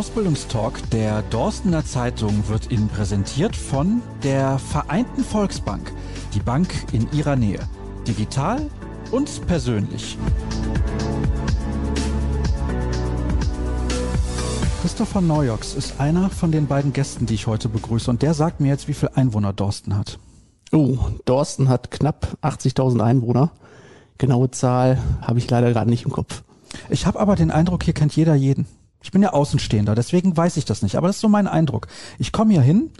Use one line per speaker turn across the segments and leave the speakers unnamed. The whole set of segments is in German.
Ausbildungstalk der Dorstener Zeitung wird Ihnen präsentiert von der Vereinten Volksbank, die Bank in Ihrer Nähe. Digital und persönlich. Christopher Neujoks ist einer von den beiden Gästen, die ich heute begrüße. Und der sagt mir jetzt, wie viele Einwohner Dorsten hat.
Oh, Dorsten hat knapp 80.000 Einwohner. Genaue Zahl habe ich leider gerade nicht im Kopf.
Ich habe aber den Eindruck, hier kennt jeder jeden. Ich bin ja Außenstehender, deswegen weiß ich das nicht. Aber das ist so mein Eindruck. Ich komme hier hin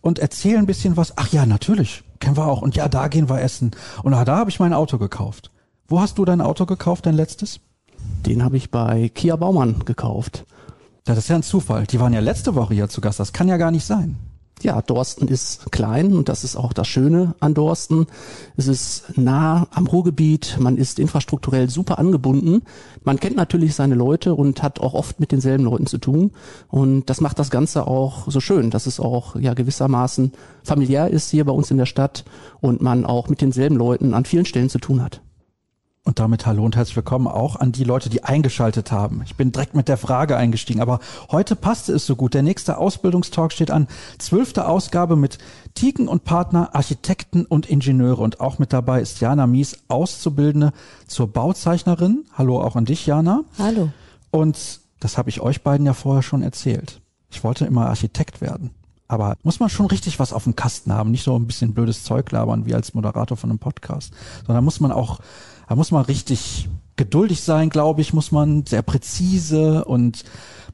und erzähle ein bisschen was. Ach ja, natürlich, kennen wir auch. Und ja, da gehen wir essen. Und da habe ich mein Auto gekauft. Wo hast du dein Auto gekauft, dein letztes?
Den habe ich bei Kia Baumann gekauft.
Das ist ja ein Zufall. Die waren ja letzte Woche hier zu Gast. Das kann ja gar nicht sein.
Ja, Dorsten ist klein und das ist auch das Schöne an Dorsten. Es ist nah am Ruhrgebiet, man ist infrastrukturell super angebunden. Man kennt natürlich seine Leute und hat auch oft mit denselben Leuten zu tun. Und das macht das Ganze auch so schön, dass es auch ja gewissermaßen familiär ist hier bei uns in der Stadt und man auch mit denselben Leuten an vielen Stellen zu tun hat.
Und damit hallo und herzlich willkommen auch an die Leute, die eingeschaltet haben. Ich bin direkt mit der Frage eingestiegen, aber heute passte es so gut. Der nächste Ausbildungstalk steht an. Zwölfte Ausgabe mit Tiken und Partner, Architekten und Ingenieure. Und auch mit dabei ist Jana Mies, Auszubildende zur Bauzeichnerin. Hallo auch an dich, Jana.
Hallo.
Und das habe ich euch beiden ja vorher schon erzählt. Ich wollte immer Architekt werden. Aber muss man schon richtig was auf dem Kasten haben, nicht so ein bisschen blödes Zeug labern wie als Moderator von einem Podcast, sondern muss man auch da muss man richtig geduldig sein, glaube ich, muss man sehr präzise und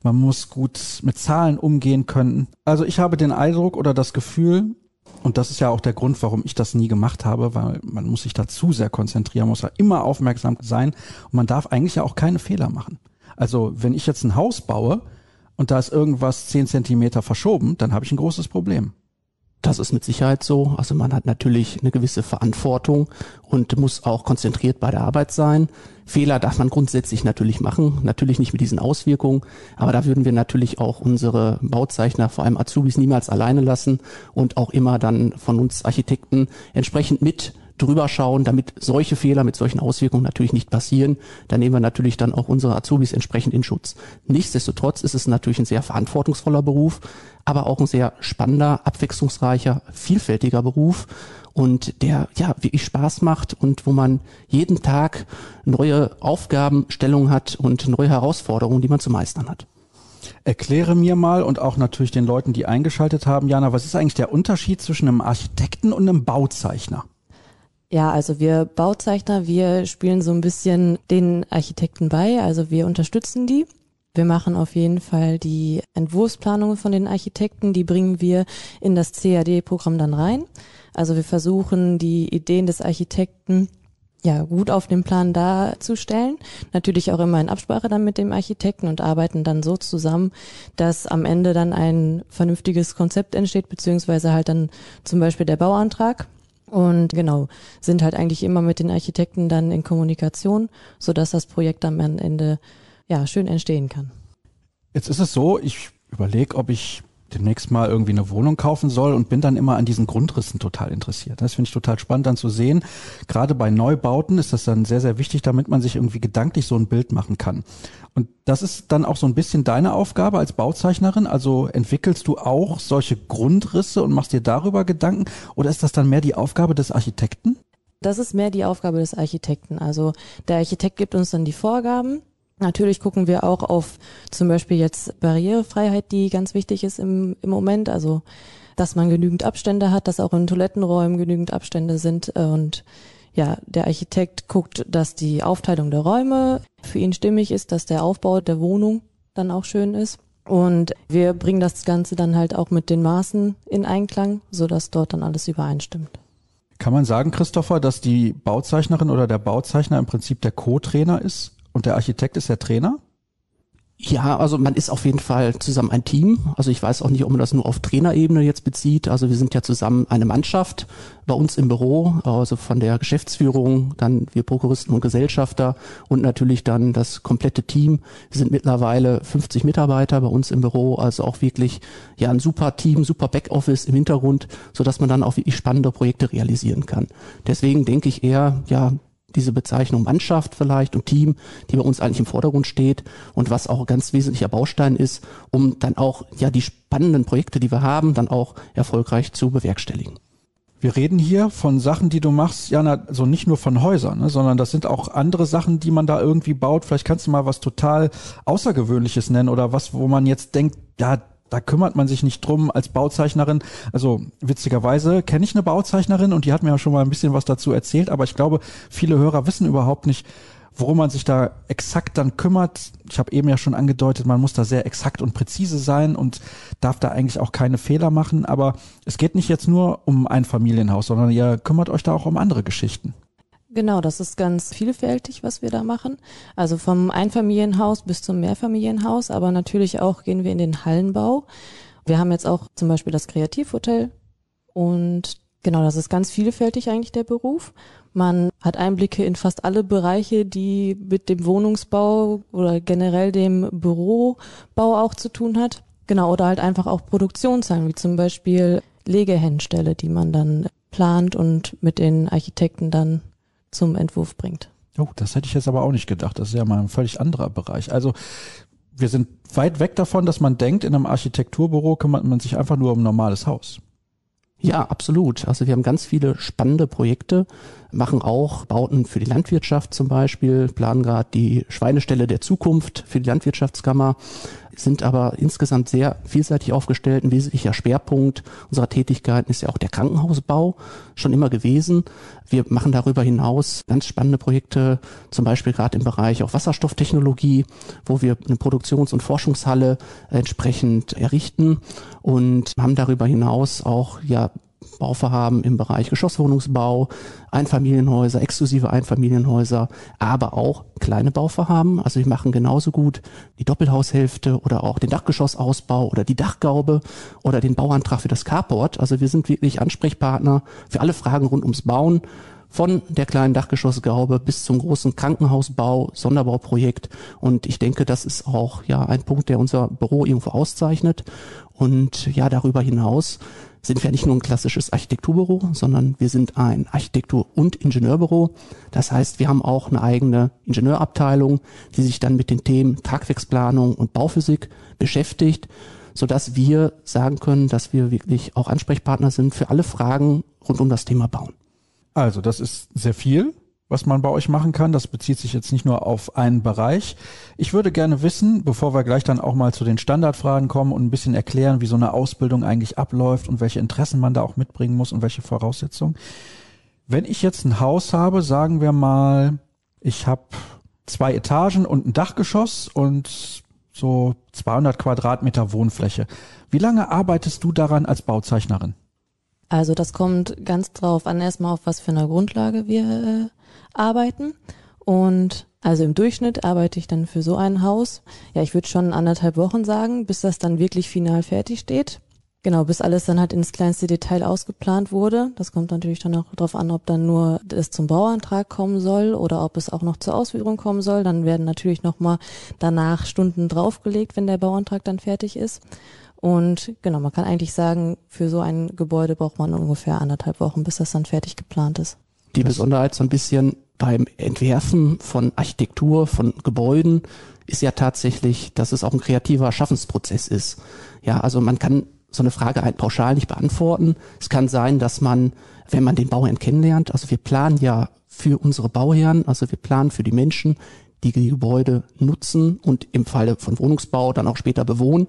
man muss gut mit Zahlen umgehen können. Also ich habe den Eindruck oder das Gefühl, und das ist ja auch der Grund, warum ich das nie gemacht habe, weil man muss sich da zu sehr konzentrieren, muss ja immer aufmerksam sein und man darf eigentlich ja auch keine Fehler machen. Also wenn ich jetzt ein Haus baue und da ist irgendwas zehn Zentimeter verschoben, dann habe ich ein großes Problem.
Das ist mit Sicherheit so. Also man hat natürlich eine gewisse Verantwortung und muss auch konzentriert bei der Arbeit sein. Fehler darf man grundsätzlich natürlich machen, natürlich nicht mit diesen Auswirkungen, aber da würden wir natürlich auch unsere Bauzeichner, vor allem Azubis, niemals alleine lassen und auch immer dann von uns Architekten entsprechend mit drüber schauen, damit solche Fehler mit solchen Auswirkungen natürlich nicht passieren. Da nehmen wir natürlich dann auch unsere Azubis entsprechend in Schutz. Nichtsdestotrotz ist es natürlich ein sehr verantwortungsvoller Beruf, aber auch ein sehr spannender, abwechslungsreicher, vielfältiger Beruf und der ja wirklich Spaß macht und wo man jeden Tag neue Aufgabenstellungen hat und neue Herausforderungen, die man zu meistern hat.
Erkläre mir mal und auch natürlich den Leuten, die eingeschaltet haben, Jana, was ist eigentlich der Unterschied zwischen einem Architekten und einem Bauzeichner?
Ja, also wir Bauzeichner, wir spielen so ein bisschen den Architekten bei, also wir unterstützen die. Wir machen auf jeden Fall die Entwurfsplanungen von den Architekten, die bringen wir in das CAD-Programm dann rein. Also wir versuchen die Ideen des Architekten ja, gut auf dem Plan darzustellen. Natürlich auch immer in Absprache dann mit dem Architekten und arbeiten dann so zusammen, dass am Ende dann ein vernünftiges Konzept entsteht, beziehungsweise halt dann zum Beispiel der Bauantrag. Und genau, sind halt eigentlich immer mit den Architekten dann in Kommunikation, so dass das Projekt am Ende ja schön entstehen kann.
Jetzt ist es so, ich überlege, ob ich demnächst mal irgendwie eine Wohnung kaufen soll und bin dann immer an diesen Grundrissen total interessiert. Das finde ich total spannend dann zu sehen. Gerade bei Neubauten ist das dann sehr, sehr wichtig, damit man sich irgendwie gedanklich so ein Bild machen kann. Und das ist dann auch so ein bisschen deine Aufgabe als Bauzeichnerin. Also entwickelst du auch solche Grundrisse und machst dir darüber Gedanken? Oder ist das dann mehr die Aufgabe des Architekten?
Das ist mehr die Aufgabe des Architekten. Also der Architekt gibt uns dann die Vorgaben Natürlich gucken wir auch auf zum Beispiel jetzt Barrierefreiheit, die ganz wichtig ist im, im Moment. Also, dass man genügend Abstände hat, dass auch in Toilettenräumen genügend Abstände sind. Und ja, der Architekt guckt, dass die Aufteilung der Räume für ihn stimmig ist, dass der Aufbau der Wohnung dann auch schön ist. Und wir bringen das Ganze dann halt auch mit den Maßen in Einklang, so dass dort dann alles übereinstimmt.
Kann man sagen, Christopher, dass die Bauzeichnerin oder der Bauzeichner im Prinzip der Co-Trainer ist und der Architekt ist der Trainer?
Ja, also man ist auf jeden Fall zusammen ein Team. Also ich weiß auch nicht, ob man das nur auf Trainerebene jetzt bezieht. Also wir sind ja zusammen eine Mannschaft bei uns im Büro, also von der Geschäftsführung, dann wir Prokuristen und Gesellschafter und natürlich dann das komplette Team. Wir sind mittlerweile 50 Mitarbeiter bei uns im Büro, also auch wirklich ja ein super Team, super Backoffice im Hintergrund, so dass man dann auch wirklich spannende Projekte realisieren kann. Deswegen denke ich eher, ja, diese Bezeichnung Mannschaft vielleicht und Team, die bei uns eigentlich im Vordergrund steht und was auch ganz wesentlicher Baustein ist, um dann auch ja die spannenden Projekte, die wir haben, dann auch erfolgreich zu bewerkstelligen.
Wir reden hier von Sachen, die du machst, Jana, so nicht nur von Häusern, ne, sondern das sind auch andere Sachen, die man da irgendwie baut. Vielleicht kannst du mal was total Außergewöhnliches nennen oder was, wo man jetzt denkt, ja, da kümmert man sich nicht drum als Bauzeichnerin. Also witzigerweise kenne ich eine Bauzeichnerin und die hat mir ja schon mal ein bisschen was dazu erzählt, aber ich glaube, viele Hörer wissen überhaupt nicht, worum man sich da exakt dann kümmert. Ich habe eben ja schon angedeutet, man muss da sehr exakt und präzise sein und darf da eigentlich auch keine Fehler machen. Aber es geht nicht jetzt nur um ein Familienhaus, sondern ihr kümmert euch da auch um andere Geschichten.
Genau, das ist ganz vielfältig, was wir da machen. Also vom Einfamilienhaus bis zum Mehrfamilienhaus, aber natürlich auch gehen wir in den Hallenbau. Wir haben jetzt auch zum Beispiel das Kreativhotel und genau, das ist ganz vielfältig eigentlich der Beruf. Man hat Einblicke in fast alle Bereiche, die mit dem Wohnungsbau oder generell dem Bürobau auch zu tun hat. Genau, oder halt einfach auch Produktionszahlen, wie zum Beispiel Legehennenstelle, die man dann plant und mit den Architekten dann zum Entwurf bringt.
Oh, das hätte ich jetzt aber auch nicht gedacht. Das ist ja mal ein völlig anderer Bereich. Also wir sind weit weg davon, dass man denkt, in einem Architekturbüro kümmert man sich einfach nur um ein normales Haus.
Ja, absolut. Also wir haben ganz viele spannende Projekte, machen auch Bauten für die Landwirtschaft zum Beispiel, planen gerade die Schweinestelle der Zukunft für die Landwirtschaftskammer sind aber insgesamt sehr vielseitig aufgestellt. Ein wesentlicher Schwerpunkt unserer Tätigkeiten ist ja auch der Krankenhausbau, schon immer gewesen. Wir machen darüber hinaus ganz spannende Projekte, zum Beispiel gerade im Bereich auch Wasserstofftechnologie, wo wir eine Produktions- und Forschungshalle entsprechend errichten und haben darüber hinaus auch ja Bauvorhaben im Bereich Geschosswohnungsbau, Einfamilienhäuser, exklusive Einfamilienhäuser, aber auch kleine Bauvorhaben. Also wir machen genauso gut die Doppelhaushälfte oder auch den Dachgeschossausbau oder die Dachgaube oder den Bauantrag für das Carport. Also wir sind wirklich Ansprechpartner für alle Fragen rund ums Bauen von der kleinen Dachgeschossgaube bis zum großen Krankenhausbau, Sonderbauprojekt. Und ich denke, das ist auch ja ein Punkt, der unser Büro irgendwo auszeichnet. Und ja, darüber hinaus sind wir nicht nur ein klassisches Architekturbüro, sondern wir sind ein Architektur- und Ingenieurbüro. Das heißt, wir haben auch eine eigene Ingenieurabteilung, die sich dann mit den Themen Tragwerksplanung und Bauphysik beschäftigt, sodass wir sagen können, dass wir wirklich auch Ansprechpartner sind für alle Fragen rund um das Thema Bauen.
Also, das ist sehr viel was man bei euch machen kann. Das bezieht sich jetzt nicht nur auf einen Bereich. Ich würde gerne wissen, bevor wir gleich dann auch mal zu den Standardfragen kommen und ein bisschen erklären, wie so eine Ausbildung eigentlich abläuft und welche Interessen man da auch mitbringen muss und welche Voraussetzungen. Wenn ich jetzt ein Haus habe, sagen wir mal, ich habe zwei Etagen und ein Dachgeschoss und so 200 Quadratmeter Wohnfläche. Wie lange arbeitest du daran als Bauzeichnerin?
Also das kommt ganz drauf an, erstmal auf was für einer Grundlage wir äh, arbeiten. Und also im Durchschnitt arbeite ich dann für so ein Haus, ja, ich würde schon anderthalb Wochen sagen, bis das dann wirklich final fertig steht. Genau, bis alles dann halt ins kleinste Detail ausgeplant wurde. Das kommt natürlich dann auch darauf an, ob dann nur es zum Bauantrag kommen soll oder ob es auch noch zur Ausführung kommen soll. Dann werden natürlich nochmal danach Stunden draufgelegt, wenn der Bauantrag dann fertig ist. Und genau, man kann eigentlich sagen, für so ein Gebäude braucht man ungefähr anderthalb Wochen, bis das dann fertig geplant ist.
Die Besonderheit so ein bisschen beim Entwerfen von Architektur, von Gebäuden ist ja tatsächlich, dass es auch ein kreativer Schaffensprozess ist. Ja, also man kann so eine Frage halt pauschal nicht beantworten. Es kann sein, dass man, wenn man den Bauherrn kennenlernt, also wir planen ja für unsere Bauherren, also wir planen für die Menschen, die die Gebäude nutzen und im Falle von Wohnungsbau dann auch später bewohnen.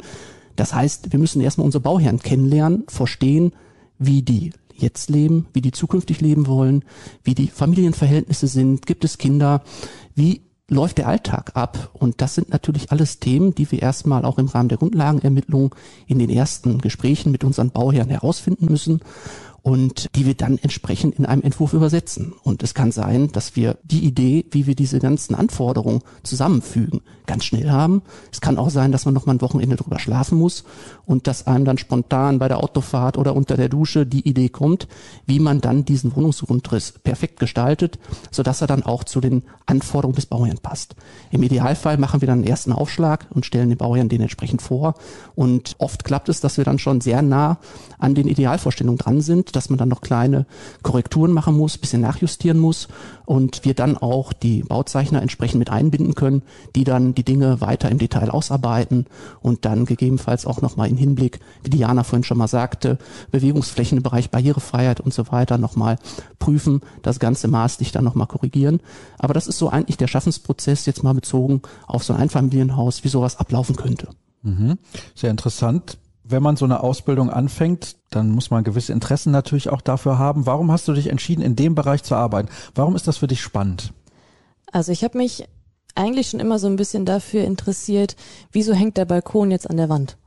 Das heißt, wir müssen erstmal unsere Bauherren kennenlernen, verstehen, wie die jetzt leben, wie die zukünftig leben wollen, wie die Familienverhältnisse sind, gibt es Kinder, wie läuft der Alltag ab? Und das sind natürlich alles Themen, die wir erstmal auch im Rahmen der Grundlagenermittlung in den ersten Gesprächen mit unseren Bauherren herausfinden müssen und die wir dann entsprechend in einem Entwurf übersetzen. Und es kann sein, dass wir die Idee, wie wir diese ganzen Anforderungen zusammenfügen, ganz schnell haben. Es kann auch sein, dass man noch mal ein Wochenende drüber schlafen muss und dass einem dann spontan bei der Autofahrt oder unter der Dusche die Idee kommt, wie man dann diesen Wohnungsgrundriss perfekt gestaltet, sodass er dann auch zu den Anforderungen des Bauherrn passt. Im Idealfall machen wir dann einen ersten Aufschlag und stellen den Bauherrn den entsprechend vor. Und oft klappt es, dass wir dann schon sehr nah an den Idealvorstellungen dran sind sind, dass man dann noch kleine Korrekturen machen muss, bisschen nachjustieren muss und wir dann auch die Bauzeichner entsprechend mit einbinden können, die dann die Dinge weiter im Detail ausarbeiten und dann gegebenenfalls auch nochmal im Hinblick, wie Diana vorhin schon mal sagte, Bewegungsflächen im Bereich Barrierefreiheit und so weiter nochmal prüfen, das ganze maßlich dann nochmal korrigieren. Aber das ist so eigentlich der Schaffensprozess jetzt mal bezogen auf so ein Einfamilienhaus, wie sowas ablaufen könnte.
Mhm. Sehr interessant. Wenn man so eine Ausbildung anfängt, dann muss man gewisse Interessen natürlich auch dafür haben. Warum hast du dich entschieden, in dem Bereich zu arbeiten? Warum ist das für dich spannend?
Also ich habe mich eigentlich schon immer so ein bisschen dafür interessiert, wieso hängt der Balkon jetzt an der Wand?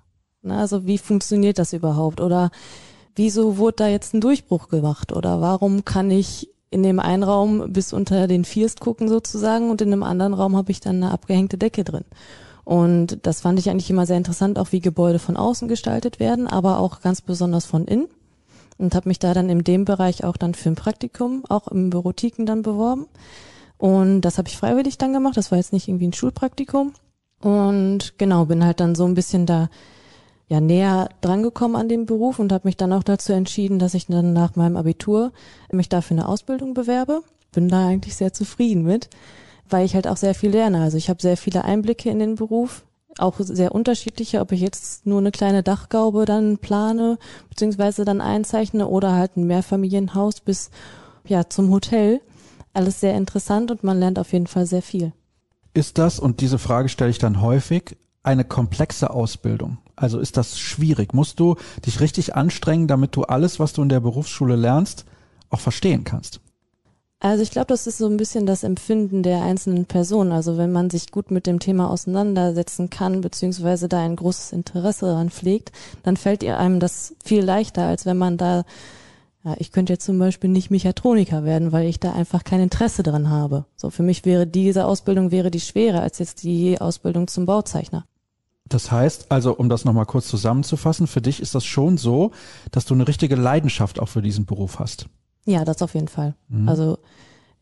Na, also wie funktioniert das überhaupt? Oder wieso wurde da jetzt ein Durchbruch gemacht? Oder warum kann ich in dem einen Raum bis unter den First gucken sozusagen und in dem anderen Raum habe ich dann eine abgehängte Decke drin? Und das fand ich eigentlich immer sehr interessant, auch wie Gebäude von außen gestaltet werden, aber auch ganz besonders von innen. Und habe mich da dann in dem Bereich auch dann für ein Praktikum, auch im Bürotiken dann beworben. Und das habe ich freiwillig dann gemacht. Das war jetzt nicht irgendwie ein Schulpraktikum. Und genau, bin halt dann so ein bisschen da ja näher drangekommen an dem Beruf und habe mich dann auch dazu entschieden, dass ich dann nach meinem Abitur mich dafür eine Ausbildung bewerbe. Bin da eigentlich sehr zufrieden mit weil ich halt auch sehr viel lerne. Also ich habe sehr viele Einblicke in den Beruf, auch sehr unterschiedliche, ob ich jetzt nur eine kleine Dachgaube dann plane, beziehungsweise dann einzeichne oder halt ein Mehrfamilienhaus bis ja zum Hotel. Alles sehr interessant und man lernt auf jeden Fall sehr viel.
Ist das, und diese Frage stelle ich dann häufig, eine komplexe Ausbildung? Also ist das schwierig? Musst du dich richtig anstrengen, damit du alles, was du in der Berufsschule lernst, auch verstehen kannst?
Also ich glaube, das ist so ein bisschen das Empfinden der einzelnen Person. Also wenn man sich gut mit dem Thema auseinandersetzen kann, beziehungsweise da ein großes Interesse daran pflegt, dann fällt ihr einem das viel leichter, als wenn man da, ja, ich könnte jetzt zum Beispiel nicht Mechatroniker werden, weil ich da einfach kein Interesse dran habe. So für mich wäre diese Ausbildung wäre die schwerer als jetzt die Ausbildung zum Bauzeichner.
Das heißt, also um das nochmal kurz zusammenzufassen, für dich ist das schon so, dass du eine richtige Leidenschaft auch für diesen Beruf hast.
Ja, das auf jeden Fall. Mhm. Also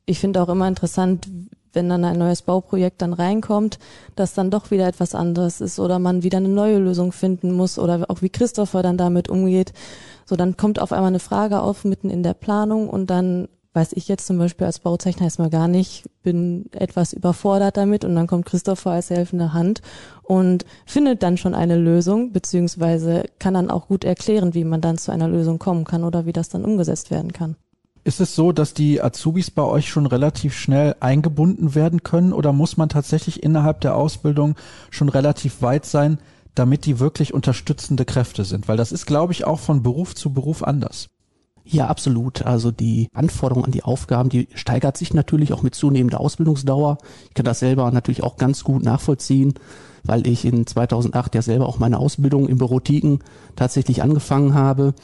ich finde auch immer interessant, wenn dann ein neues Bauprojekt dann reinkommt, dass dann doch wieder etwas anderes ist oder man wieder eine neue Lösung finden muss oder auch wie Christopher dann damit umgeht. So, dann kommt auf einmal eine Frage auf mitten in der Planung und dann weiß ich jetzt zum Beispiel als Bauzeichner erstmal gar nicht, bin etwas überfordert damit und dann kommt Christopher als helfende Hand und findet dann schon eine Lösung, beziehungsweise kann dann auch gut erklären, wie man dann zu einer Lösung kommen kann oder wie das dann umgesetzt werden kann.
Ist es so, dass die Azubis bei euch schon relativ schnell eingebunden werden können oder muss man tatsächlich innerhalb der Ausbildung schon relativ weit sein, damit die wirklich unterstützende Kräfte sind? Weil das ist, glaube ich, auch von Beruf zu Beruf anders.
Ja, absolut. Also die Anforderung an die Aufgaben, die steigert sich natürlich auch mit zunehmender Ausbildungsdauer. Ich kann das selber natürlich auch ganz gut nachvollziehen weil ich in 2008 ja selber auch meine Ausbildung im Bürotiken tatsächlich angefangen habe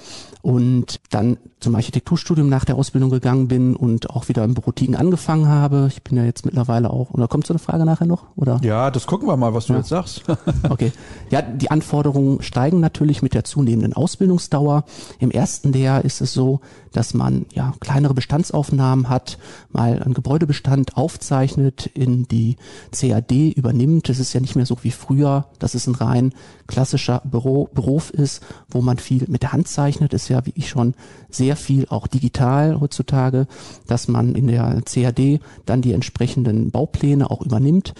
und dann zum Architekturstudium nach der Ausbildung gegangen bin und auch wieder im Bürotiken angefangen habe. Ich bin ja jetzt mittlerweile auch, oder kommt so eine Frage nachher noch? Oder?
Ja, das gucken wir mal, was du ja. jetzt sagst.
okay. Ja, die Anforderungen steigen natürlich mit der zunehmenden Ausbildungsdauer. Im ersten Lehrjahr ist es so, dass man ja kleinere Bestandsaufnahmen hat, mal einen Gebäudebestand aufzeichnet, in die CAD übernimmt. Das ist ja nicht mehr so wie früher, dass es ein rein klassischer Büro, Beruf ist, wo man viel mit der Hand zeichnet, ist ja wie ich schon sehr viel auch digital heutzutage, dass man in der CAD dann die entsprechenden Baupläne auch übernimmt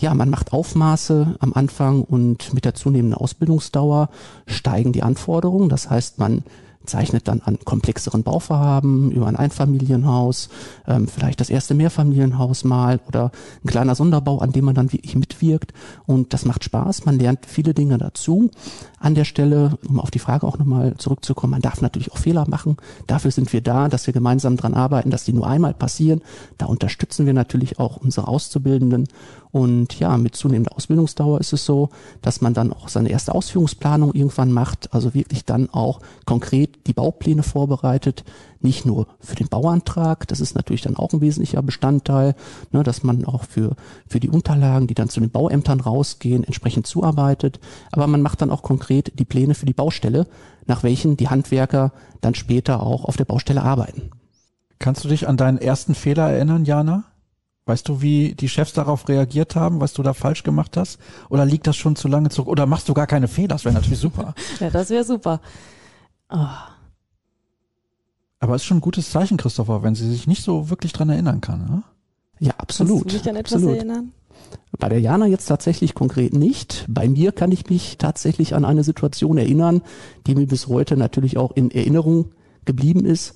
ja, man macht Aufmaße am Anfang und mit der zunehmenden Ausbildungsdauer steigen die Anforderungen. Das heißt, man zeichnet dann an komplexeren Bauvorhaben über ein Einfamilienhaus, ähm, vielleicht das erste Mehrfamilienhaus mal oder ein kleiner Sonderbau, an dem man dann wirklich mitwirkt. Und das macht Spaß. Man lernt viele Dinge dazu. An der Stelle, um auf die Frage auch nochmal zurückzukommen, man darf natürlich auch Fehler machen. Dafür sind wir da, dass wir gemeinsam dran arbeiten, dass die nur einmal passieren. Da unterstützen wir natürlich auch unsere Auszubildenden und ja, mit zunehmender Ausbildungsdauer ist es so, dass man dann auch seine erste Ausführungsplanung irgendwann macht, also wirklich dann auch konkret die Baupläne vorbereitet, nicht nur für den Bauantrag, das ist natürlich dann auch ein wesentlicher Bestandteil, ne, dass man auch für, für die Unterlagen, die dann zu den Bauämtern rausgehen, entsprechend zuarbeitet, aber man macht dann auch konkret die Pläne für die Baustelle, nach welchen die Handwerker dann später auch auf der Baustelle arbeiten.
Kannst du dich an deinen ersten Fehler erinnern, Jana? Weißt du, wie die Chefs darauf reagiert haben, was du da falsch gemacht hast? Oder liegt das schon zu lange zurück? Oder machst du gar keine Fehler? Das wäre natürlich super.
ja, das wäre super. Oh.
Aber es ist schon ein gutes Zeichen, Christopher, wenn sie sich nicht so wirklich dran erinnern kann. Ne?
Ja, absolut.
Kannst du dich an etwas
absolut.
erinnern?
Bei der Jana jetzt tatsächlich konkret nicht. Bei mir kann ich mich tatsächlich an eine Situation erinnern, die mir bis heute natürlich auch in Erinnerung geblieben ist,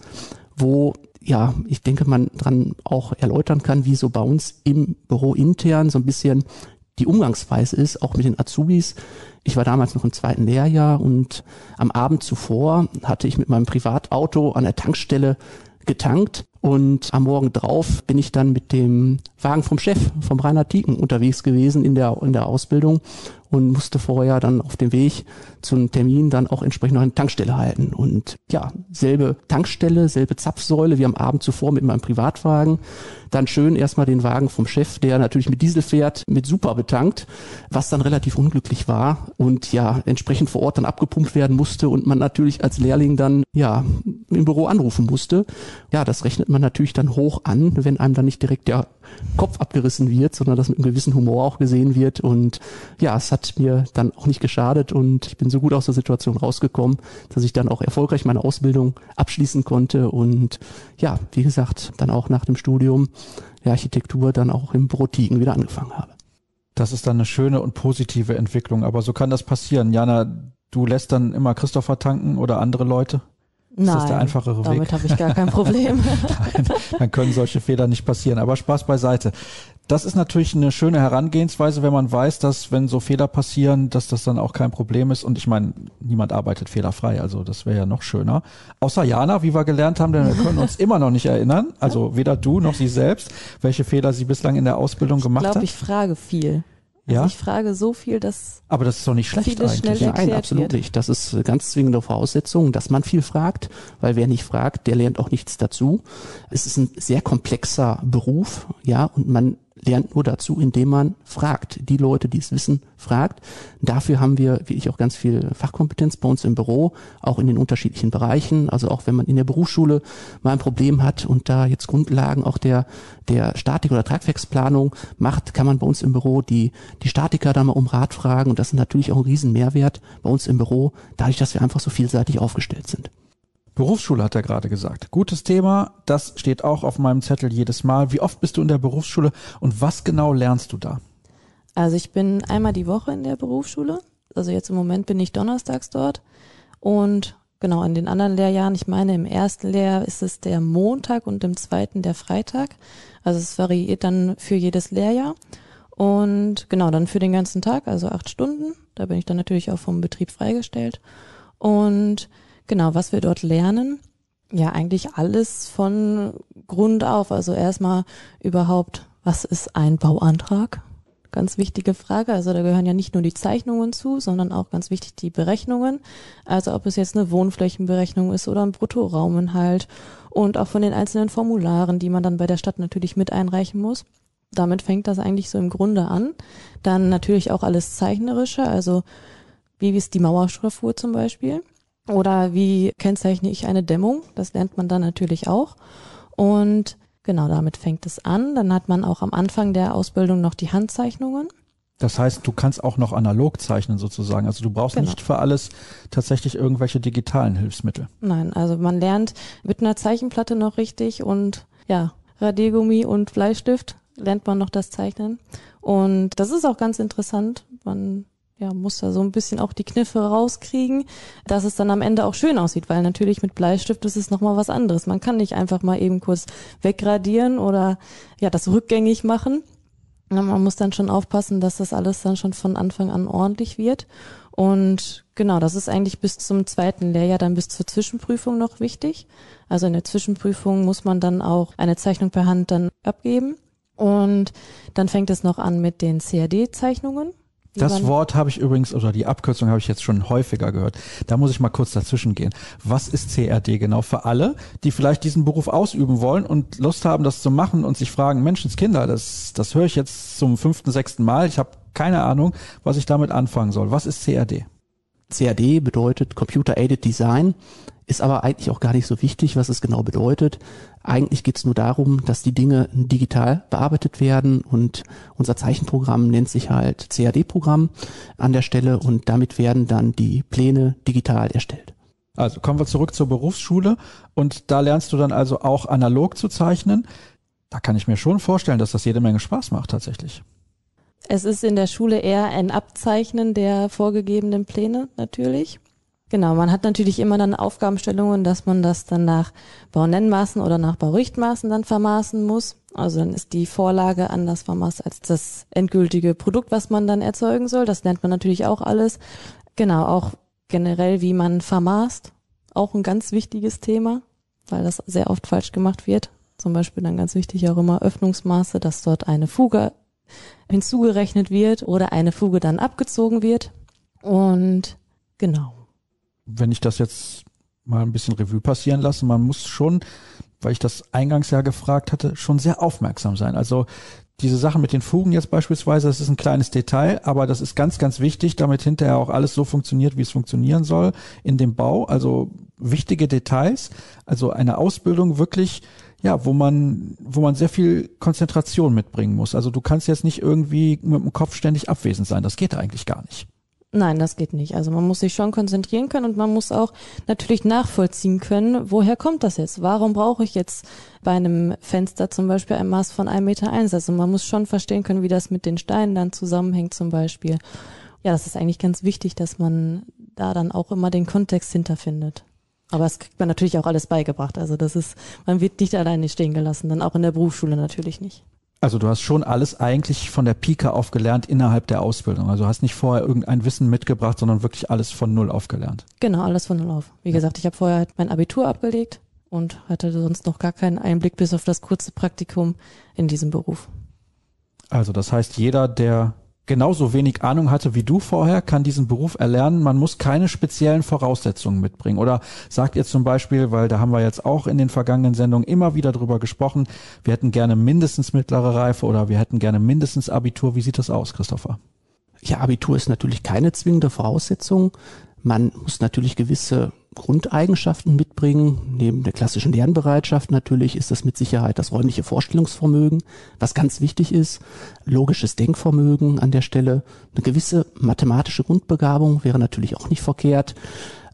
wo ja, ich denke, man dran auch erläutern kann, wie so bei uns im Büro intern so ein bisschen die Umgangsweise ist, auch mit den Azubis. Ich war damals noch im zweiten Lehrjahr und am Abend zuvor hatte ich mit meinem Privatauto an der Tankstelle getankt und am Morgen drauf bin ich dann mit dem Wagen vom Chef, vom Rainer Tieken, unterwegs gewesen in der, in der Ausbildung und musste vorher dann auf dem Weg zum Termin dann auch entsprechend noch eine Tankstelle halten. Und ja, selbe Tankstelle, selbe Zapfsäule wie am Abend zuvor mit meinem Privatwagen. Dann schön erstmal den Wagen vom Chef, der natürlich mit Diesel fährt, mit Super betankt, was dann relativ unglücklich war und ja, entsprechend vor Ort dann abgepumpt werden musste und man natürlich als Lehrling dann ja im Büro anrufen musste. Ja, das rechnet man natürlich dann hoch an, wenn einem dann nicht direkt der Kopf abgerissen wird, sondern das mit einem gewissen Humor auch gesehen wird. Und ja, es hat mir dann auch nicht geschadet und ich bin so gut aus der Situation rausgekommen, dass ich dann auch erfolgreich meine Ausbildung abschließen konnte und ja, wie gesagt, dann auch nach dem Studium der Architektur dann auch im Bürotigen wieder angefangen habe.
Das ist dann eine schöne und positive Entwicklung, aber so kann das passieren. Jana, du lässt dann immer Christopher tanken oder andere Leute? Ist
Nein,
das der einfachere Weg?
damit habe ich gar kein Problem.
Nein, dann können solche Fehler nicht passieren. Aber Spaß beiseite. Das ist natürlich eine schöne Herangehensweise, wenn man weiß, dass wenn so Fehler passieren, dass das dann auch kein Problem ist. Und ich meine, niemand arbeitet fehlerfrei, also das wäre ja noch schöner. Außer Jana, wie wir gelernt haben, denn wir können uns immer noch nicht erinnern, also weder du noch sie selbst, welche Fehler sie bislang in der Ausbildung
ich
gemacht
glaube,
hat.
ich frage viel.
Ja?
Also ich frage so viel, dass
Aber das ist doch nicht schlecht eigentlich.
Nein,
erklärt
absolut
wird.
nicht. Das ist eine ganz zwingende Voraussetzung, dass man viel fragt, weil wer nicht fragt, der lernt auch nichts dazu. Es ist ein sehr komplexer Beruf, ja, und man lernt nur dazu, indem man fragt. Die Leute, die es wissen, fragt. Dafür haben wir, wie ich auch ganz viel Fachkompetenz bei uns im Büro, auch in den unterschiedlichen Bereichen. Also auch wenn man in der Berufsschule mal ein Problem hat und da jetzt Grundlagen auch der, der Statik- oder Tragwerksplanung macht, kann man bei uns im Büro die, die Statiker da mal um Rat fragen. Und das ist natürlich auch ein Riesenmehrwert bei uns im Büro, dadurch, dass wir einfach so vielseitig aufgestellt sind.
Berufsschule hat er gerade gesagt. Gutes Thema, das steht auch auf meinem Zettel jedes Mal. Wie oft bist du in der Berufsschule und was genau lernst du da?
Also ich bin einmal die Woche in der Berufsschule. Also jetzt im Moment bin ich donnerstags dort. Und genau, in den anderen Lehrjahren, ich meine, im ersten Lehrjahr ist es der Montag und im zweiten der Freitag. Also es variiert dann für jedes Lehrjahr. Und genau, dann für den ganzen Tag, also acht Stunden. Da bin ich dann natürlich auch vom Betrieb freigestellt. Und genau, was wir dort lernen, ja, eigentlich alles von Grund auf. Also erstmal überhaupt, was ist ein Bauantrag? Ganz wichtige Frage. Also da gehören ja nicht nur die Zeichnungen zu, sondern auch ganz wichtig die Berechnungen. Also ob es jetzt eine Wohnflächenberechnung ist oder ein Bruttorauminhalt und auch von den einzelnen Formularen, die man dann bei der Stadt natürlich mit einreichen muss. Damit fängt das eigentlich so im Grunde an. Dann natürlich auch alles zeichnerische, also wie ist die Mauerschraffur zum Beispiel. Oder wie kennzeichne ich eine Dämmung? Das lernt man dann natürlich auch. Und genau damit fängt es an. Dann hat man auch am Anfang der Ausbildung noch die Handzeichnungen.
Das heißt, du kannst auch noch analog zeichnen sozusagen. Also du brauchst
Genau.
nicht für alles tatsächlich irgendwelche digitalen Hilfsmittel.
Nein, also man lernt mit einer Zeichenplatte noch richtig und ja, Radiergummi und Bleistift lernt man noch das Zeichnen. Und das ist auch ganz interessant. Man ja, muss da so ein bisschen auch die Kniffe rauskriegen, dass es dann am Ende auch schön aussieht, weil natürlich mit Bleistift ist es nochmal was anderes. Man kann nicht einfach mal eben kurz wegradieren oder ja, das rückgängig machen. Man muss dann schon aufpassen, dass das alles dann schon von Anfang an ordentlich wird. Und genau, das ist eigentlich bis zum zweiten Lehrjahr, dann bis zur Zwischenprüfung noch wichtig. Also in der Zwischenprüfung muss man dann auch eine Zeichnung per Hand dann abgeben. Und dann fängt es noch an mit den CAD-Zeichnungen.
Das Wort habe ich übrigens, oder die Abkürzung habe ich jetzt schon häufiger gehört. Da muss ich mal kurz dazwischen gehen. Was ist CRD genau für alle, die vielleicht diesen Beruf ausüben wollen und Lust haben, das zu machen und sich fragen, Menschenskinder, das, das höre ich jetzt zum fünften, sechsten Mal. Ich habe keine Ahnung, was ich damit anfangen soll. Was ist CRD?
CAD bedeutet Computer Aided Design, ist aber eigentlich auch gar nicht so wichtig, was es genau bedeutet. Eigentlich geht es nur darum, dass die Dinge digital bearbeitet werden und unser Zeichenprogramm nennt sich halt CAD-Programm an der Stelle und damit werden dann die Pläne digital erstellt.
Also kommen wir zurück zur Berufsschule und da lernst du dann also auch analog zu zeichnen. Da kann ich mir schon vorstellen, dass das jede Menge Spaß macht tatsächlich.
Es ist in der Schule eher ein Abzeichnen der vorgegebenen Pläne natürlich. Genau, man hat natürlich immer dann Aufgabenstellungen, dass man das dann nach Baunennmaßen oder nach Baurichtmaßen dann vermaßen muss. Also dann ist die Vorlage anders vermaßt als das endgültige Produkt, was man dann erzeugen soll. Das lernt man natürlich auch alles. Genau, auch generell, wie man vermaßt. Auch ein ganz wichtiges Thema, weil das sehr oft falsch gemacht wird. Zum Beispiel dann ganz wichtig auch immer Öffnungsmaße, dass dort eine Fuge hinzugerechnet wird oder eine Fuge dann abgezogen wird. Und genau
wenn ich das jetzt mal ein bisschen Revue passieren lasse, man muss schon, weil ich das eingangs ja gefragt hatte, schon sehr aufmerksam sein. Also diese Sache mit den Fugen jetzt beispielsweise, das ist ein kleines Detail, aber das ist ganz, ganz wichtig, damit hinterher auch alles so funktioniert, wie es funktionieren soll in dem Bau. Also wichtige Details, also eine Ausbildung wirklich, ja, wo man, wo man sehr viel Konzentration mitbringen muss. Also du kannst jetzt nicht irgendwie mit dem Kopf ständig abwesend sein. Das geht eigentlich gar nicht.
Nein, das geht nicht. Also man muss sich schon konzentrieren können und man muss auch natürlich nachvollziehen können, woher kommt das jetzt? Warum brauche ich jetzt bei einem Fenster zum Beispiel ein Maß von einem Meter eins? Also man muss schon verstehen können, wie das mit den Steinen dann zusammenhängt zum Beispiel. Ja, das ist eigentlich ganz wichtig, dass man da dann auch immer den Kontext hinterfindet. Aber das kriegt man natürlich auch alles beigebracht. Also das ist, man wird nicht alleine stehen gelassen, dann auch in der Berufsschule natürlich nicht.
Also du hast schon alles eigentlich von der Pika auf gelernt innerhalb der Ausbildung. Also hast nicht vorher irgendein Wissen mitgebracht, sondern wirklich alles von Null auf gelernt.
Genau, alles von Null auf. Wie ja. gesagt, ich habe vorher mein Abitur abgelegt und hatte sonst noch gar keinen Einblick bis auf das kurze Praktikum in diesem Beruf.
Also das heißt, jeder, der genauso wenig Ahnung hatte wie du vorher, kann diesen Beruf erlernen. Man muss keine speziellen Voraussetzungen mitbringen. Oder sagt ihr zum Beispiel, weil da haben wir jetzt auch in den vergangenen Sendungen immer wieder drüber gesprochen, wir hätten gerne mindestens mittlere Reife oder wir hätten gerne mindestens Abitur. Wie sieht das aus, Christopher?
Ja, Abitur ist natürlich keine zwingende Voraussetzung. Man muss natürlich gewisse Grundeigenschaften mitbringen. Neben der klassischen Lernbereitschaft natürlich ist das mit Sicherheit das räumliche Vorstellungsvermögen, was ganz wichtig ist. Logisches Denkvermögen an der Stelle. Eine gewisse mathematische Grundbegabung wäre natürlich auch nicht verkehrt.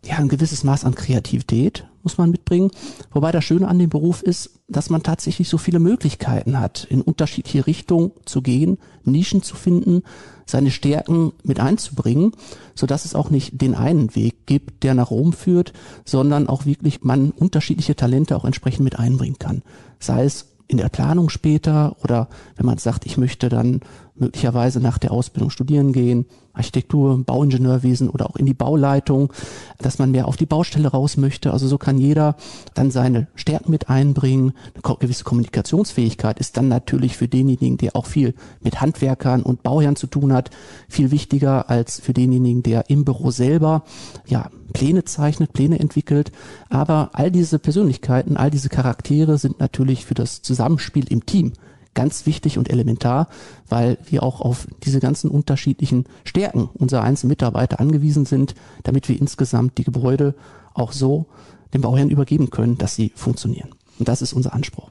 Ja, ein gewisses Maß an Kreativität muss man mitbringen. Wobei das Schöne an dem Beruf ist, dass man tatsächlich so viele Möglichkeiten hat, in unterschiedliche Richtungen zu gehen, Nischen zu finden, seine Stärken mit einzubringen, so dass es auch nicht den einen Weg gibt, der nach Rom führt, sondern auch wirklich man unterschiedliche Talente auch entsprechend mit einbringen kann. Sei es in der Planung später oder wenn man sagt, ich möchte dann möglicherweise nach der Ausbildung studieren gehen, Architektur, Bauingenieurwesen oder auch in die Bauleitung, dass man mehr auf die Baustelle raus möchte. Also so kann jeder dann seine Stärken mit einbringen. Eine gewisse Kommunikationsfähigkeit ist dann natürlich für denjenigen, der auch viel mit Handwerkern und Bauherren zu tun hat, viel wichtiger als für denjenigen, der im Büro selber ja Pläne zeichnet, Pläne entwickelt. Aber all diese Persönlichkeiten, all diese Charaktere sind natürlich für das Zusammenspiel im Team ganz wichtig und elementar, weil wir auch auf diese ganzen unterschiedlichen Stärken unserer einzelnen Mitarbeiter angewiesen sind, damit wir insgesamt die Gebäude auch so dem Bauherrn übergeben können, dass sie funktionieren. Und das ist unser Anspruch.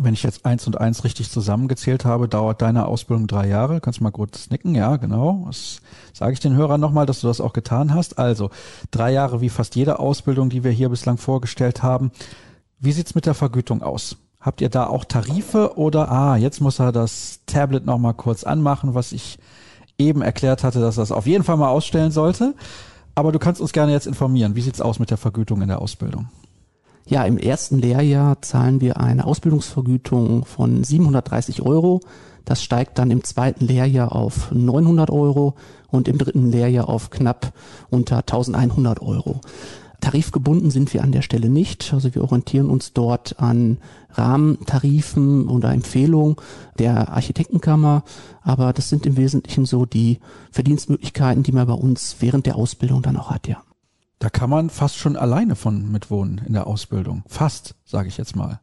Wenn ich jetzt eins und eins richtig zusammengezählt habe, dauert deine Ausbildung drei Jahre. Kannst du mal kurz nicken? Ja, genau. Das sage ich den Hörern nochmal, dass du das auch getan hast. Also drei Jahre wie fast jede Ausbildung, die wir hier bislang vorgestellt haben. Wie sieht's mit der Vergütung aus? Habt ihr da auch Tarife oder, ah, jetzt muss er das Tablet nochmal kurz anmachen, was ich eben erklärt hatte, dass er es auf jeden Fall mal ausstellen sollte. Aber du kannst uns gerne jetzt informieren. Wie sieht's aus mit der Vergütung in der Ausbildung?
Ja, im ersten Lehrjahr zahlen wir eine Ausbildungsvergütung von 730 Euro. Das steigt dann im zweiten Lehrjahr auf 900 Euro und im dritten Lehrjahr auf knapp unter 1100 Euro. Tarifgebunden sind wir an der Stelle nicht. Also wir orientieren uns dort an Rahmentarifen oder Empfehlungen der Architektenkammer. Aber das sind im Wesentlichen so die Verdienstmöglichkeiten, die man bei uns während der Ausbildung dann auch hat, ja.
Da kann man fast schon alleine von mitwohnen in der Ausbildung. Fast, sage ich jetzt mal.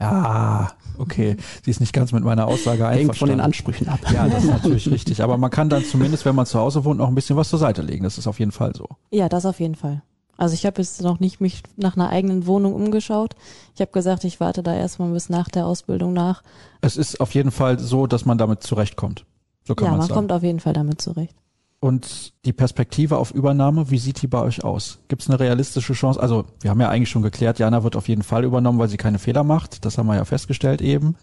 Ja, okay. Sie ist nicht ganz mit meiner Aussage einverstanden.
Hängt von den Ansprüchen ab.
Ja, das ist natürlich richtig. Aber man kann dann zumindest, wenn man zu Hause wohnt, noch ein bisschen was zur Seite legen. Das ist auf jeden Fall so.
Ja, das auf jeden Fall. Also ich habe jetzt noch nicht mich nach einer eigenen Wohnung umgeschaut. Ich habe gesagt, ich warte da erstmal bis nach der Ausbildung nach.
Es ist auf jeden Fall so, dass man damit zurechtkommt. So kann
ja, man
sagen.
kommt auf jeden Fall damit zurecht.
Und die Perspektive auf Übernahme, wie sieht die bei euch aus? Gibt es eine realistische Chance? Also wir haben ja eigentlich schon geklärt, Jana wird auf jeden Fall übernommen, weil sie keine Fehler macht. Das haben wir ja festgestellt eben.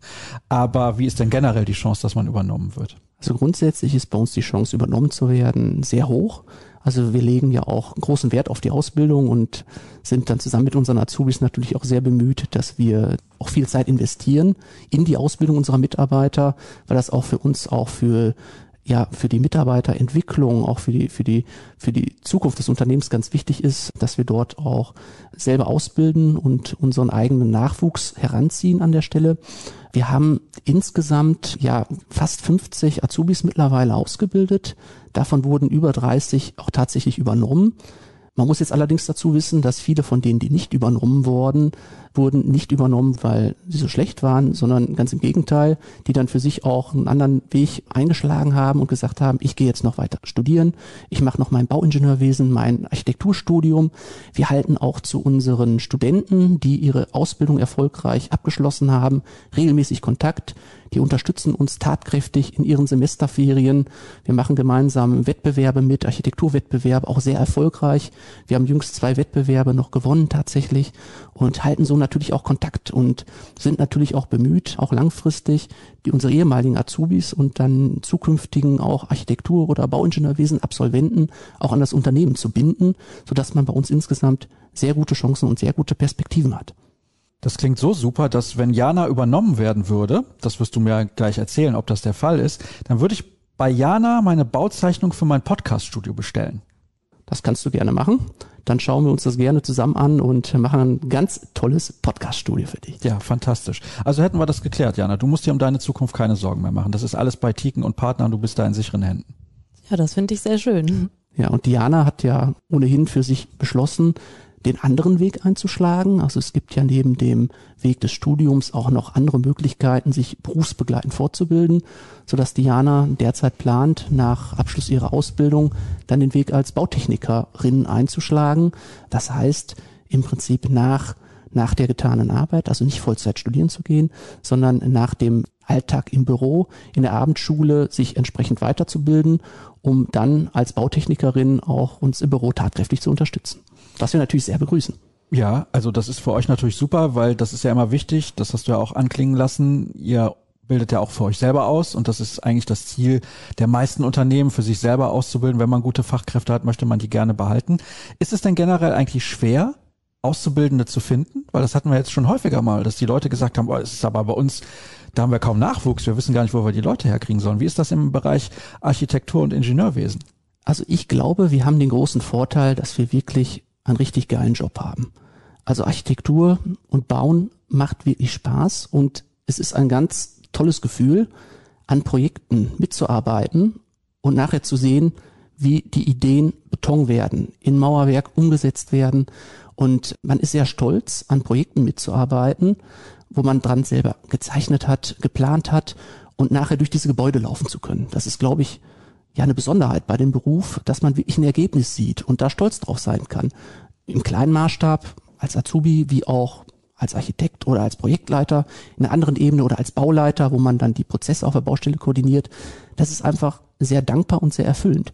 Aber wie ist denn generell die Chance, dass man übernommen wird?
Also grundsätzlich ist bei uns die Chance, übernommen zu werden, sehr hoch. Also wir legen ja auch großen Wert auf die Ausbildung und sind dann zusammen mit unseren Azubis natürlich auch sehr bemüht, dass wir auch viel Zeit investieren in die Ausbildung unserer Mitarbeiter, weil das auch für uns auch für ja für die Mitarbeiterentwicklung, auch für die, für die, für die Zukunft des Unternehmens ganz wichtig ist, dass wir dort auch selber ausbilden und unseren eigenen Nachwuchs heranziehen an der Stelle. Wir haben insgesamt ja fast 50 Azubis mittlerweile ausgebildet. Davon wurden über 30 auch tatsächlich übernommen. Man muss jetzt allerdings dazu wissen, dass viele von denen, die nicht übernommen wurden, wurden nicht übernommen, weil sie so schlecht waren, sondern ganz im Gegenteil, die dann für sich auch einen anderen Weg eingeschlagen haben und gesagt haben, ich gehe jetzt noch weiter studieren, ich mache noch mein Bauingenieurwesen, mein Architekturstudium. Wir halten auch zu unseren Studenten, die ihre Ausbildung erfolgreich abgeschlossen haben, regelmäßig Kontakt. Die unterstützen uns tatkräftig in ihren Semesterferien. Wir machen gemeinsam Wettbewerbe mit, Architekturwettbewerbe, auch sehr erfolgreich. Wir haben jüngst zwei Wettbewerbe noch gewonnen tatsächlich und halten so natürlich auch Kontakt und sind natürlich auch bemüht, auch langfristig die unsere ehemaligen Azubis und dann zukünftigen auch Architektur- oder Bauingenieurwesen Absolventen auch an das Unternehmen zu binden, sodass man bei uns insgesamt sehr gute Chancen und sehr gute Perspektiven hat.
Das klingt so super, dass wenn Jana übernommen werden würde, das wirst du mir gleich erzählen, ob das der Fall ist, dann würde ich bei Jana meine Bauzeichnung für mein Podcaststudio bestellen.
Das kannst du gerne machen. Dann schauen wir uns das gerne zusammen an und machen ein ganz tolles Podcaststudio für dich.
Ja, fantastisch. Also hätten wir das geklärt, Jana. Du musst dir um deine Zukunft keine Sorgen mehr machen. Das ist alles bei Tiken und Partnern. Du bist da in sicheren Händen.
Ja, das finde ich sehr schön.
Ja, und Diana hat ja ohnehin für sich beschlossen, den anderen Weg einzuschlagen. Also es gibt ja neben dem Weg des Studiums auch noch andere Möglichkeiten, sich berufsbegleitend fortzubilden, sodass Diana derzeit plant, nach Abschluss ihrer Ausbildung dann den Weg als Bautechnikerin einzuschlagen. Das heißt, im Prinzip nach nach der getanen Arbeit, also nicht Vollzeit studieren zu gehen, sondern nach dem Alltag im Büro, in der Abendschule sich entsprechend weiterzubilden, um dann als Bautechnikerin auch uns im Büro tatkräftig zu unterstützen was wir natürlich sehr begrüßen.
Ja, also das ist für euch natürlich super, weil das ist ja immer wichtig, das hast du ja auch anklingen lassen. Ihr bildet ja auch für euch selber aus und das ist eigentlich das Ziel der meisten Unternehmen, für sich selber auszubilden. Wenn man gute Fachkräfte hat, möchte man die gerne behalten. Ist es denn generell eigentlich schwer, Auszubildende zu finden? Weil das hatten wir jetzt schon häufiger mal, dass die Leute gesagt haben, oh, es ist aber bei uns, da haben wir kaum Nachwuchs, wir wissen gar nicht, wo wir die Leute herkriegen sollen. Wie ist das im Bereich Architektur und Ingenieurwesen?
Also ich glaube, wir haben den großen Vorteil, dass wir wirklich einen richtig geilen Job haben. Also Architektur und Bauen macht wirklich Spaß und es ist ein ganz tolles Gefühl, an Projekten mitzuarbeiten und nachher zu sehen, wie die Ideen Beton werden, in Mauerwerk umgesetzt werden. Und man ist sehr stolz, an Projekten mitzuarbeiten, wo man dran selber gezeichnet hat, geplant hat und nachher durch diese Gebäude laufen zu können. Das ist, glaube ich, ja eine Besonderheit bei dem Beruf, dass man wirklich ein Ergebnis sieht und da stolz drauf sein kann. Im kleinen Maßstab als Azubi wie auch als Architekt oder als Projektleiter in einer anderen Ebene oder als Bauleiter, wo man dann die Prozesse auf der Baustelle koordiniert. Das ist einfach sehr dankbar und sehr erfüllend.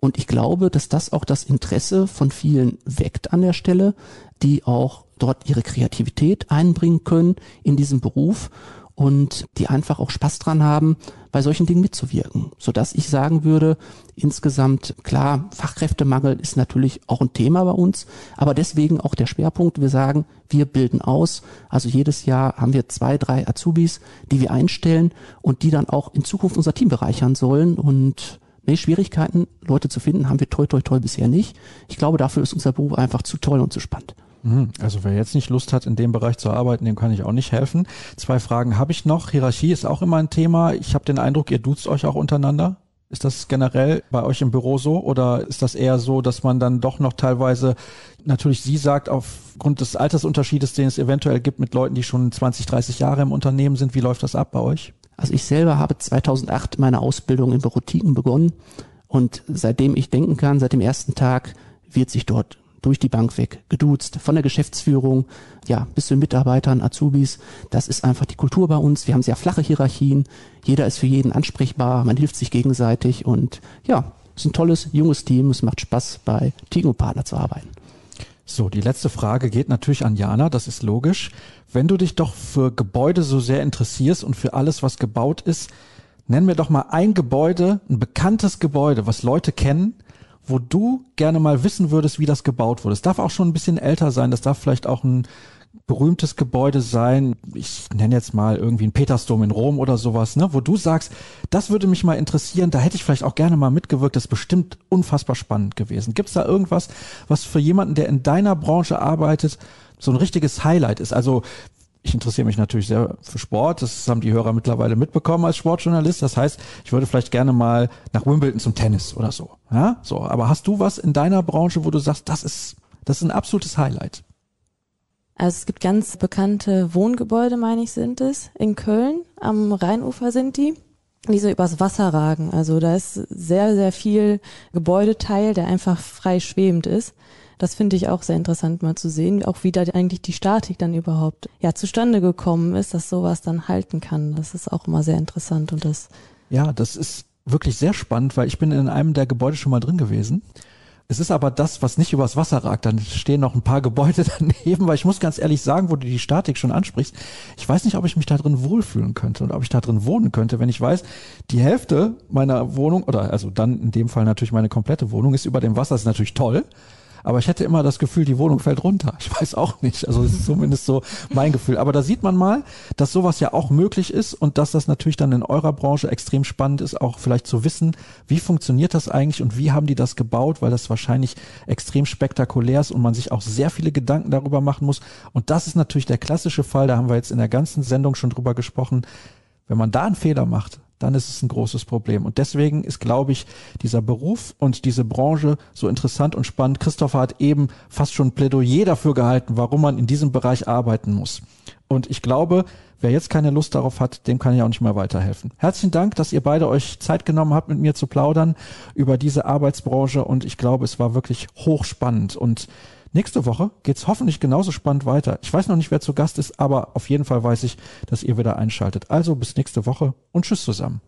Und ich glaube, dass das auch das Interesse von vielen weckt an der Stelle, die auch dort ihre Kreativität einbringen können in diesem Beruf und die einfach auch Spaß dran haben, bei solchen Dingen mitzuwirken. Sodass ich sagen würde, insgesamt, klar, Fachkräftemangel ist natürlich auch ein Thema bei uns, aber deswegen auch der Schwerpunkt, wir sagen, wir bilden aus. Also jedes Jahr haben wir zwei, drei Azubis, die wir einstellen und die dann auch in Zukunft unser Team bereichern sollen und Nee, Schwierigkeiten, Leute zu finden, haben wir toi toi toi bisher nicht. Ich glaube, dafür ist unser Beruf einfach zu toll und zu spannend.
Mhm. Also wer jetzt nicht Lust hat, in dem Bereich zu arbeiten, dem kann ich auch nicht helfen. Zwei Fragen habe ich noch. Hierarchie ist auch immer ein Thema. Ich habe den Eindruck, ihr duzt euch auch untereinander. Ist das generell bei euch im Büro so oder ist das eher so, dass man dann doch noch teilweise, natürlich sie sagt, aufgrund des Altersunterschiedes, den es eventuell gibt mit Leuten, die schon 20, 30 Jahre im Unternehmen sind, wie läuft das ab bei euch?
Also ich selber habe 2008 meine Ausbildung in Bürotiken begonnen und seitdem ich denken kann, seit dem ersten Tag wird sich dort durch die Bank weg, geduzt, von der Geschäftsführung, ja, bis zu den Mitarbeitern, Azubis. Das ist einfach die Kultur bei uns. Wir haben sehr flache Hierarchien. Jeder ist für jeden ansprechbar. Man hilft sich gegenseitig und ja, es ist ein tolles, junges Team. Es macht Spaß, bei Tingo Partner zu arbeiten.
So, die letzte Frage geht natürlich an Jana, das ist logisch. Wenn du dich doch für Gebäude so sehr interessierst und für alles, was gebaut ist, nenn mir doch mal ein Gebäude, ein bekanntes Gebäude, was Leute kennen, wo du gerne mal wissen würdest, wie das gebaut wurde. Es darf auch schon ein bisschen älter sein, das darf vielleicht auch ein berühmtes Gebäude sein, ich nenne jetzt mal irgendwie ein Petersdom in Rom oder sowas, ne, wo du sagst, das würde mich mal interessieren, da hätte ich vielleicht auch gerne mal mitgewirkt, das ist bestimmt unfassbar spannend gewesen. Gibt es da irgendwas, was für jemanden, der in deiner Branche arbeitet, so ein richtiges Highlight ist? Also ich interessiere mich natürlich sehr für Sport. Das haben die Hörer mittlerweile mitbekommen als Sportjournalist. Das heißt, ich würde vielleicht gerne mal nach Wimbledon zum Tennis oder so. Ja, so. Aber hast du was in deiner Branche, wo du sagst, das ist, das ist ein absolutes Highlight?
Also es gibt ganz bekannte Wohngebäude, meine ich, sind es. In Köln am Rheinufer sind die, die so übers Wasser ragen. Also da ist sehr, sehr viel Gebäudeteil, der einfach frei schwebend ist. Das finde ich auch sehr interessant mal zu sehen, auch wie da eigentlich die Statik dann überhaupt ja zustande gekommen ist, dass sowas dann halten kann. Das ist auch immer sehr interessant und das
ja, das ist wirklich sehr spannend, weil ich bin in einem der Gebäude schon mal drin gewesen. Es ist aber das, was nicht übers Wasser ragt. Dann stehen noch ein paar Gebäude daneben, weil ich muss ganz ehrlich sagen, wo du die Statik schon ansprichst, ich weiß nicht, ob ich mich da drin wohlfühlen könnte und ob ich da drin wohnen könnte, wenn ich weiß, die Hälfte meiner Wohnung oder also dann in dem Fall natürlich meine komplette Wohnung ist über dem Wasser, das ist natürlich toll. Aber ich hätte immer das Gefühl, die Wohnung fällt runter. Ich weiß auch nicht. Also es ist zumindest so mein Gefühl. Aber da sieht man mal, dass sowas ja auch möglich ist und dass das natürlich dann in eurer Branche extrem spannend ist, auch vielleicht zu wissen, wie funktioniert das eigentlich und wie haben die das gebaut, weil das wahrscheinlich extrem spektakulär ist und man sich auch sehr viele Gedanken darüber machen muss. Und das ist natürlich der klassische Fall, da haben wir jetzt in der ganzen Sendung schon drüber gesprochen. Wenn man da einen Fehler macht, dann ist es ein großes Problem. Und deswegen ist, glaube ich, dieser Beruf und diese Branche so interessant und spannend. Christopher hat eben fast schon ein Plädoyer dafür gehalten, warum man in diesem Bereich arbeiten muss. Und ich glaube, wer jetzt keine Lust darauf hat, dem kann ich auch nicht mehr weiterhelfen. Herzlichen Dank, dass ihr beide euch Zeit genommen habt, mit mir zu plaudern über diese Arbeitsbranche. Und ich glaube, es war wirklich hochspannend. Und Nächste Woche geht's hoffentlich genauso spannend weiter. Ich weiß noch nicht, wer zu Gast ist, aber auf jeden Fall weiß ich, dass ihr wieder einschaltet. Also bis nächste Woche und tschüss zusammen.